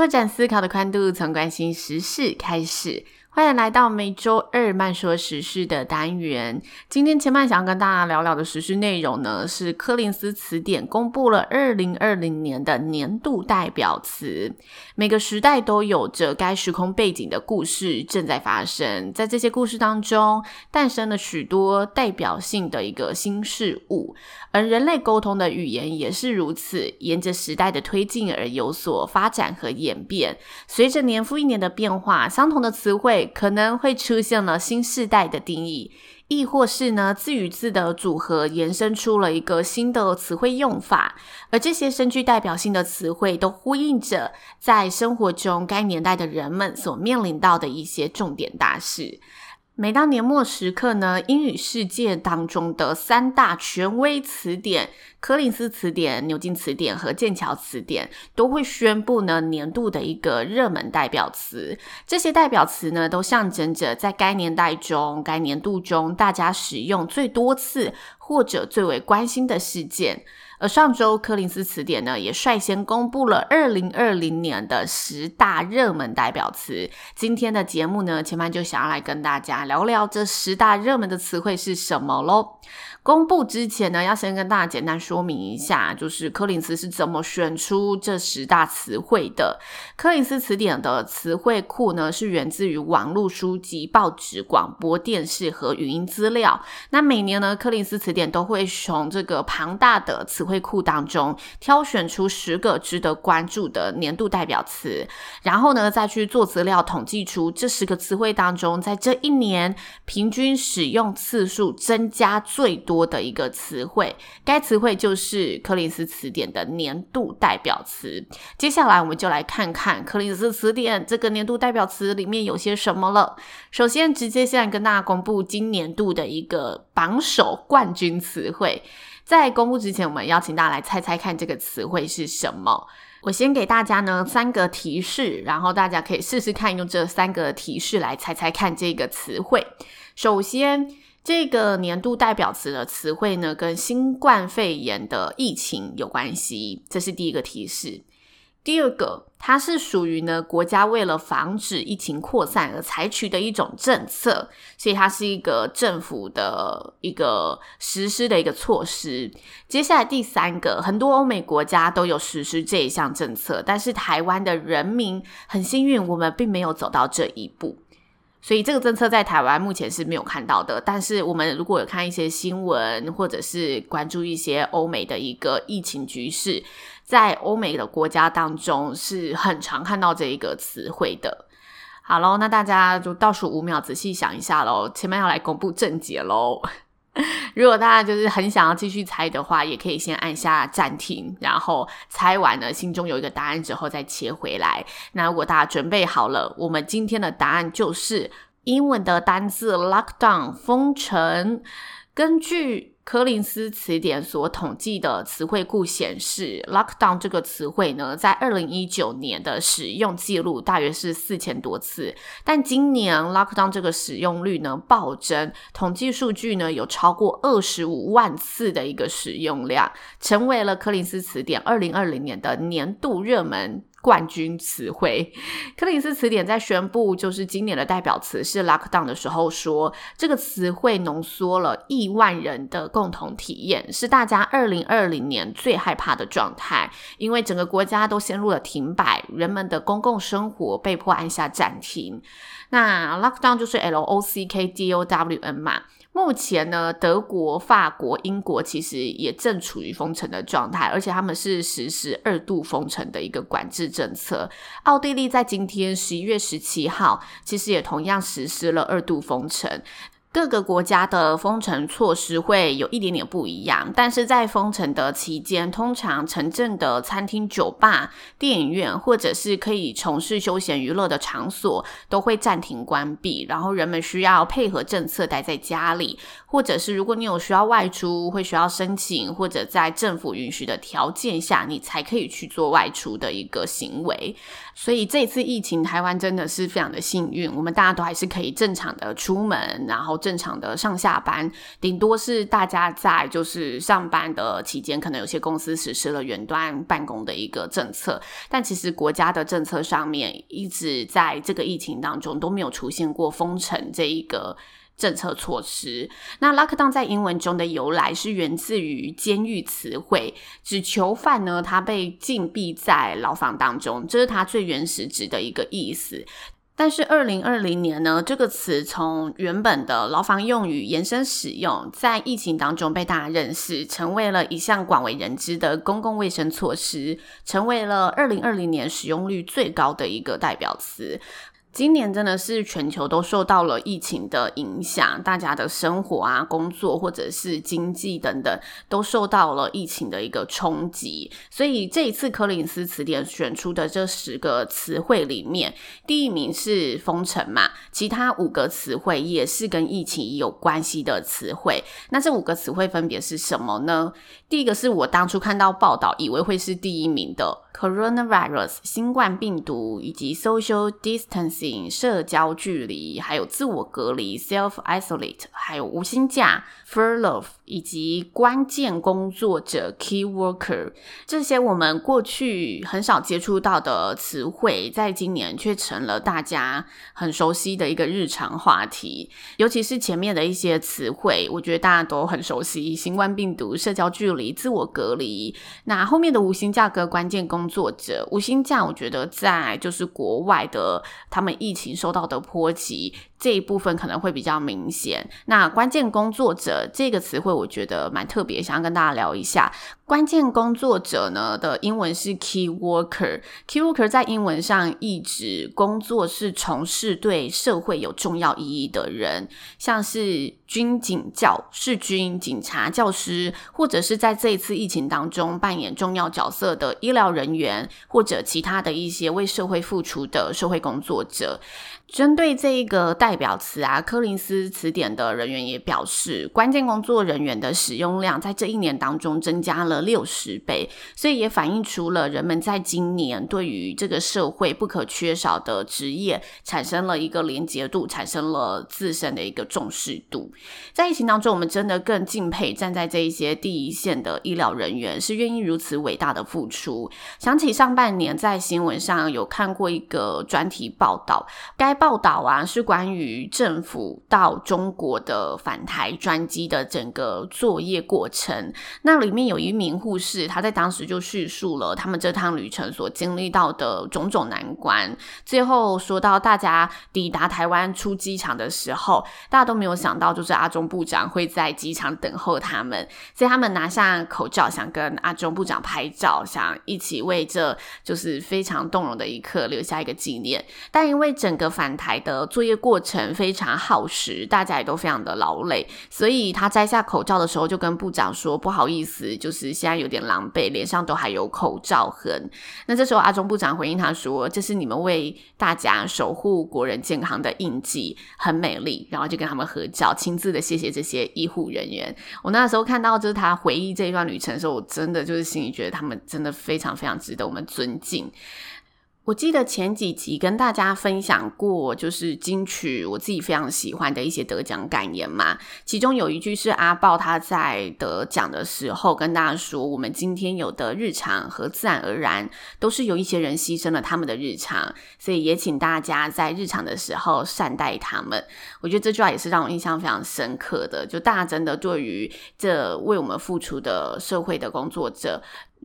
拓展思考的宽度，从关心时事开始。欢迎来到每周二慢说时事的单元。今天千嫚想要跟大家聊聊的时事内容呢，是柯林斯词典公布了二零二零年的年度代表词。每个时代都有着该时空背景的故事正在发生，在这些故事当中，诞生了许多代表性的一个新事物。而人类沟通的语言也是如此，沿着时代的推进而有所发展和演变。随着年复一年的变化，相同的词汇。可能会出现了新世代的定义，亦或是呢字与字的组合延伸出了一个新的词汇用法，而这些深具代表性的词汇都呼应着在生活中该年代的人们所面临到的一些重点大事。每当年末时刻呢，英语世界当中的三大权威词典——柯林斯词典、牛津词典和剑桥词典，都会宣布呢年度的一个热门代表词。这些代表词呢，都象征着在该年代中、该年度中大家使用最多次或者最为关心的事件。而上周，柯林斯词典呢也率先公布了二零二零年的十大热门代表词。今天的节目呢，千嫚就想要来跟大家聊聊这十大热门的词汇是什么喽。公布之前呢，要先跟大家简单说明一下，就是柯林斯是怎么选出这十大词汇的。柯林斯词典的词汇库呢，是源自于网络书籍、报纸、广播电视和语音资料。那每年呢，柯林斯词典都会从这个庞大的词汇库当中挑选出十个值得关注的年度代表词，然后呢，再去做资料统计出这十个词汇当中，在这一年平均使用次数增加最多的一个词汇，该词汇就是柯林斯词典的年度代表词。接下来，我们就来看看柯林斯词典这个年度代表词里面有些什么了。首先，直接先来跟大家公布今年度的一个榜首冠军词汇。在公布之前，我们邀请大家来猜猜看这个词汇是什么。我先给大家呢三个提示，然后大家可以试试看用这三个提示来猜猜看这个词汇。首先，这个年度代表词的词汇呢，跟新冠肺炎的疫情有关系，这是第一个提示。第二个，它是属于呢国家为了防止疫情扩散而采取的一种政策，所以它是一个政府的一个实施的一个措施。接下来第三个，很多欧美国家都有实施这一项政策，但是台湾的人民很幸运，我们并没有走到这一步。所以这个政策在台湾目前是没有看到的，但是我们如果有看一些新闻，或者是关注一些欧美的一个疫情局势，在欧美的国家当中是很常看到这一个词汇的。好喽，那大家就倒数五秒，仔细想一下喽，前面要来公布正解喽。如果大家就是很想要继续猜的话，也可以先按下暂停，然后猜完了，心中有一个答案之后再切回来。那如果大家准备好了，我们今天的答案就是英文的单字 lockdown 封城。根据柯林斯词典所统计的词汇库显示，“lockdown” 这个词汇呢，在二零一九年的使用记录大约是四千多次，但今年 “lockdown” 这个使用率呢暴增，统计数据呢有超过二十五万次的一个使用量，成为了柯林斯词典二零二零年的年度热门。冠军词汇，柯林斯词典在宣布就是今年的代表词是 lockdown 的时候说，这个词汇浓缩了亿万人的共同体验，是大家二零二零年最害怕的状态，因为整个国家都陷入了停摆，人们的公共生活被迫按下暂停。那 lockdown 就是 L O C K D O W N 嘛。目前呢，德国、法国、英国其实也正处于封城的状态，而且他们是实施二度封城的一个管制政策。奥地利在今天十一月十七号，其实也同样实施了二度封城。各个国家的封城措施会有一点点不一样，但是在封城的期间，通常城镇的餐厅、酒吧、电影院或者是可以从事休闲娱乐的场所都会暂停关闭，然后人们需要配合政策待在家里，或者是如果你有需要外出，会需要申请，或者在政府允许的条件下，你才可以去做外出的一个行为。所以这次疫情，台湾真的是非常的幸运，我们大家都还是可以正常的出门，然后正常的上下班，顶多是大家在就是上班的期间，可能有些公司实施了远端办公的一个政策，但其实国家的政策上面一直在这个疫情当中都没有出现过封城这一个政策措施。那 lockdown 在英文中的由来是源自于监狱词汇，指囚犯呢，他被禁闭在牢房当中，这是他最原始指的一个意思。但是二零二零年呢，这个词从原本的牢房用语延伸使用，在疫情当中被大家认识，成为了一项广为人知的公共卫生措施，成为了二零二零年使用率最高的一个代表词。今年真的是全球都受到了疫情的影响，大家的生活啊、工作或者是经济等等，都受到了疫情的一个冲击。所以这一次柯林斯词典选出的这十个词汇里面，第一名是封城嘛，其他五个词汇也是跟疫情有关系的词汇。那这五个词汇分别是什么呢？第一个是我当初看到报道以为会是第一名的。Coronavirus 新冠病毒，以及 social distance” 紧社交距离，还有自我隔离 self isolate，还有无薪假 furlough，以及关键工作者 key worker，这些我们过去很少接触到的词汇，在今年却成了大家很熟悉的一个日常话题。尤其是前面的一些词汇，我觉得大家都很熟悉：新冠病毒、社交距离、自我隔离。那后面的无薪假跟关键工作者无薪假，我觉得在就是国外的他们疫情受到的波及这一部分可能会比较明显。那关键工作者这个词汇，我觉得蛮特别，想要跟大家聊一下。关键工作者呢的英文是 key worker，key worker 在英文上意指工作是从事对社会有重要意义的人，像是军警教、士军、警察、教师，或者是在这一次疫情当中扮演重要角色的医疗人员，或者其他的一些为社会付出的社会工作者。针对这一个代表词啊，柯林斯词典的人员也表示，关键工作人员的使用量在这一年当中增加了六十倍，所以也反映出了人们在今年对于这个社会不可缺少的职业产生了一个连结度，产生了自身的一个重视度。在疫情当中，我们真的更敬佩站在这一些第一线的医疗人员，是愿意如此伟大的付出。想起上半年在新闻上有看过一个专题报道，该报道啊，是关于于政府到中国的返台专机的整个作业过程。那里面有一名护士，他在当时就叙述了他们这趟旅程所经历到的种种难关。最后说到大家抵达台湾出机场的时候，大家都没有想到，就是阿中部长会在机场等候他们。所以他们拿下口罩，想跟阿中部长拍照，想一起为这就是非常动容的一刻留下一个纪念。但因为整个返台的作业过程程非常耗时，大家也都非常的劳累，所以他摘下口罩的时候就跟部长说：“不好意思，就是现在有点狼狈，脸上都还有口罩痕。”那这时候阿中部长回应他说：“这是你们为大家守护国人健康的印记，很美丽。”然后就跟他们合照，亲自的谢谢这些医护人员。我那时候看到就是他回忆这一段旅程的时候，我真的就是心里觉得他们真的非常非常值得我们尊敬。我记得前几集跟大家分享过，就是金曲我自己非常喜欢的一些得奖感言嘛。其中有一句是阿豹他在得奖的时候跟大家说：“我们今天有的日常和自然而然，都是有一些人牺牲了他们的日常，所以也请大家在日常的时候善待他们。”我觉得这句话也是让我印象非常深刻的。就大家真的对于这为我们付出的社会的工作者。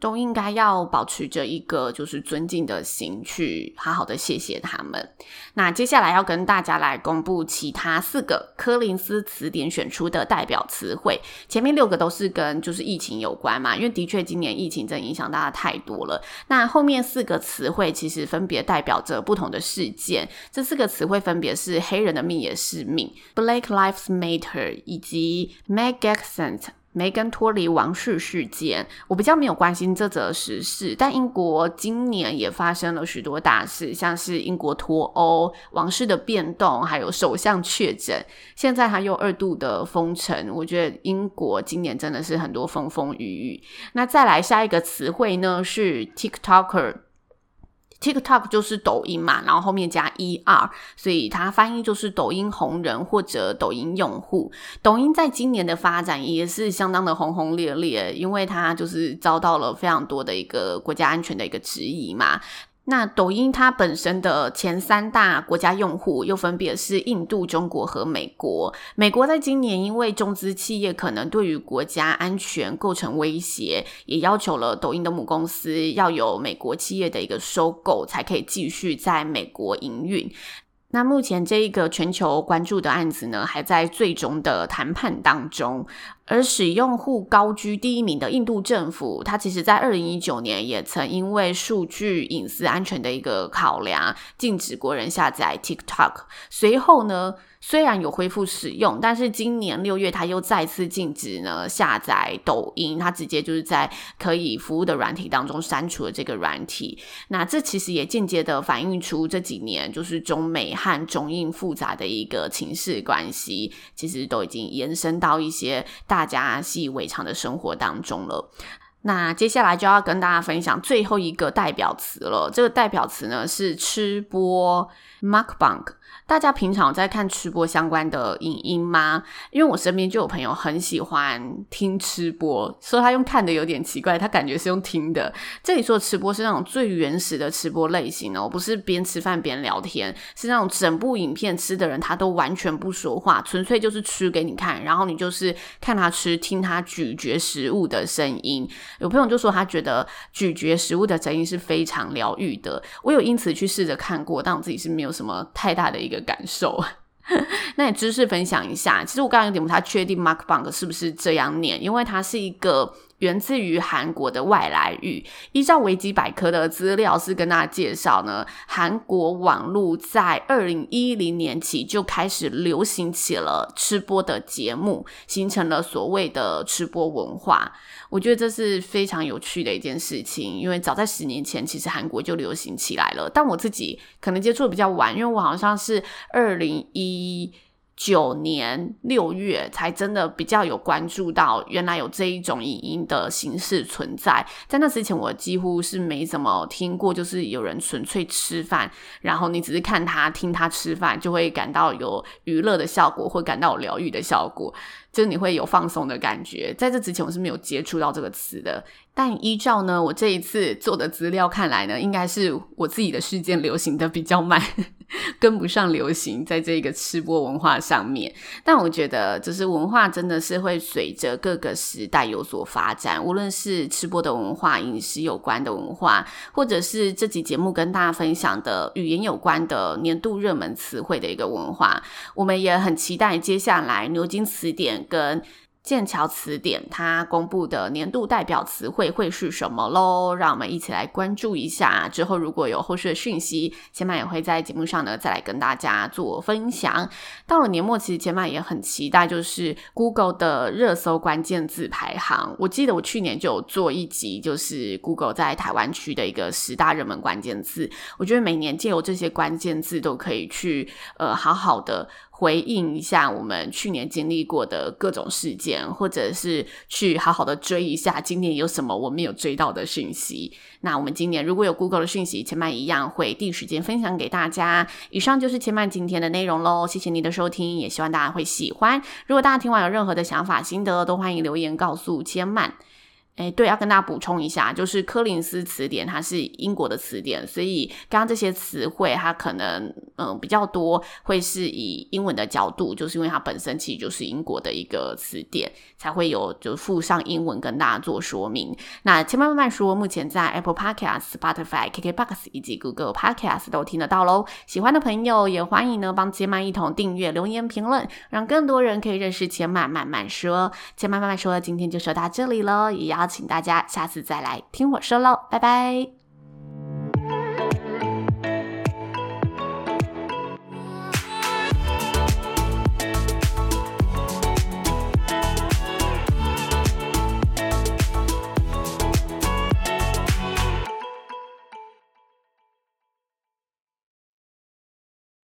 都应该要保持着一个就是尊敬的心，去好好的谢谢他们。那接下来要跟大家来公布其他四个柯林斯词典选出的代表词汇。前面六个都是跟就是疫情有关嘛，因为的确今年疫情真影响大家太多了。那后面四个词汇其实分别代表着不同的事件。这四个词汇分别是黑人的命也是命 （Black Lives Matter） 以及 Meg Accent。梅根脱离王室事件，我比较没有关心这则时事，但英国今年也发生了许多大事，像是英国脱欧、王室的变动，还有首相确诊，现在还有二度的封城。我觉得英国今年真的是很多风风雨雨。那再来下一个词汇呢，是 TikToker。TikTok 就是抖音嘛，然后后面加 er，所以它翻译就是抖音红人或者抖音用户。抖音在今年的发展也是相当的轰轰烈烈，因为它就是遭到了非常多的一个国家安全的一个质疑嘛。那抖音它本身的前三大国家用户又分别是印度、中国和美国。美国在今年因为中资企业可能对于国家安全构成威胁，也要求了抖音的母公司要有美国企业的一个收购，才可以继续在美国营运。那目前这一个全球关注的案子呢，还在最终的谈判当中。而使用户高居第一名的印度政府，它其实在二零一九年也曾因为数据隐私安全的一个考量，禁止国人下载 TikTok。随后呢，虽然有恢复使用，但是今年六月，它又再次禁止呢下载抖音，它直接就是在可以服务的软体当中删除了这个软体。那这其实也间接的反映出这几年就是中美和中印复杂的一个情势关系，其实都已经延伸到一些大家习以为常的生活当中了。那接下来就要跟大家分享最后一个代表词了，这个代表词呢是吃播 m a r k b a n k。大家平常在看吃播相关的影音吗？因为我身边就有朋友很喜欢听吃播，说他用看的有点奇怪，他感觉是用听的。这里说的吃播是那种最原始的吃播类型哦，不是边吃饭边聊天，是那种整部影片吃的人他都完全不说话，纯粹就是吃给你看，然后你就是看他吃，听他咀嚼食物的声音。有朋友就说他觉得咀嚼食物的声音是非常疗愈的，我有因此去试着看过，但我自己是没有什么太大的一个。感受，那你知识分享一下。其实我刚刚有点不太确定 Mark Bank 是不是这样念，因为它是一个。源自于韩国的外来语。依照维基百科的资料是跟大家介绍呢，韩国网络在二零一零年起就开始流行起了吃播的节目，形成了所谓的吃播文化。我觉得这是非常有趣的一件事情，因为早在十年前，其实韩国就流行起来了。但我自己可能接触的比较晚，因为我好像是二零一。九年六月才真的比较有关注到，原来有这一种影音的形式存在。在那之前，我几乎是没怎么听过，就是有人纯粹吃饭，然后你只是看他听他吃饭，就会感到有娱乐的效果，或感到有疗愈的效果，就是你会有放松的感觉。在这之前，我是没有接触到这个词的。但依照呢，我这一次做的资料看来呢，应该是我自己的事件流行的比较慢。跟不上流行，在这个吃播文化上面，但我觉得，就是文化真的是会随着各个时代有所发展。无论是吃播的文化、饮食有关的文化，或者是这集节目跟大家分享的语言有关的年度热门词汇的一个文化，我们也很期待接下来牛津词典跟。剑桥词典它公布的年度代表词汇会是什么喽？让我们一起来关注一下。之后如果有后续的讯息，千曼也会在节目上呢再来跟大家做分享。到了年末，其实千曼也很期待，就是 Google 的热搜关键字排行。我记得我去年就有做一集，就是 Google 在台湾区的一个十大热门关键字。我觉得每年借由这些关键字，都可以去呃好好的。回应一下我们去年经历过的各种事件，或者是去好好的追一下今年有什么我没有追到的讯息。那我们今年如果有 Google 的讯息，千曼一样会第一时间分享给大家。以上就是千曼今天的内容喽，谢谢你的收听，也希望大家会喜欢。如果大家听完有任何的想法心得，都欢迎留言告诉千曼。哎，对，要跟大家补充一下，就是柯林斯词典它是英国的词典，所以刚刚这些词汇它可能嗯比较多会是以英文的角度，就是因为它本身其实就是英国的一个词典，才会有就附上英文跟大家做说明。那千嫚慢慢说，目前在 Apple Podcast、Spotify、KKBox 以及 Google Podcast 都听得到喽。喜欢的朋友也欢迎呢帮千嫚一同订阅、留言、评论，让更多人可以认识千嫚慢慢说。千嫚慢慢说，今天就说到这里喽，也要。请大家下次再来听我说喽，拜拜。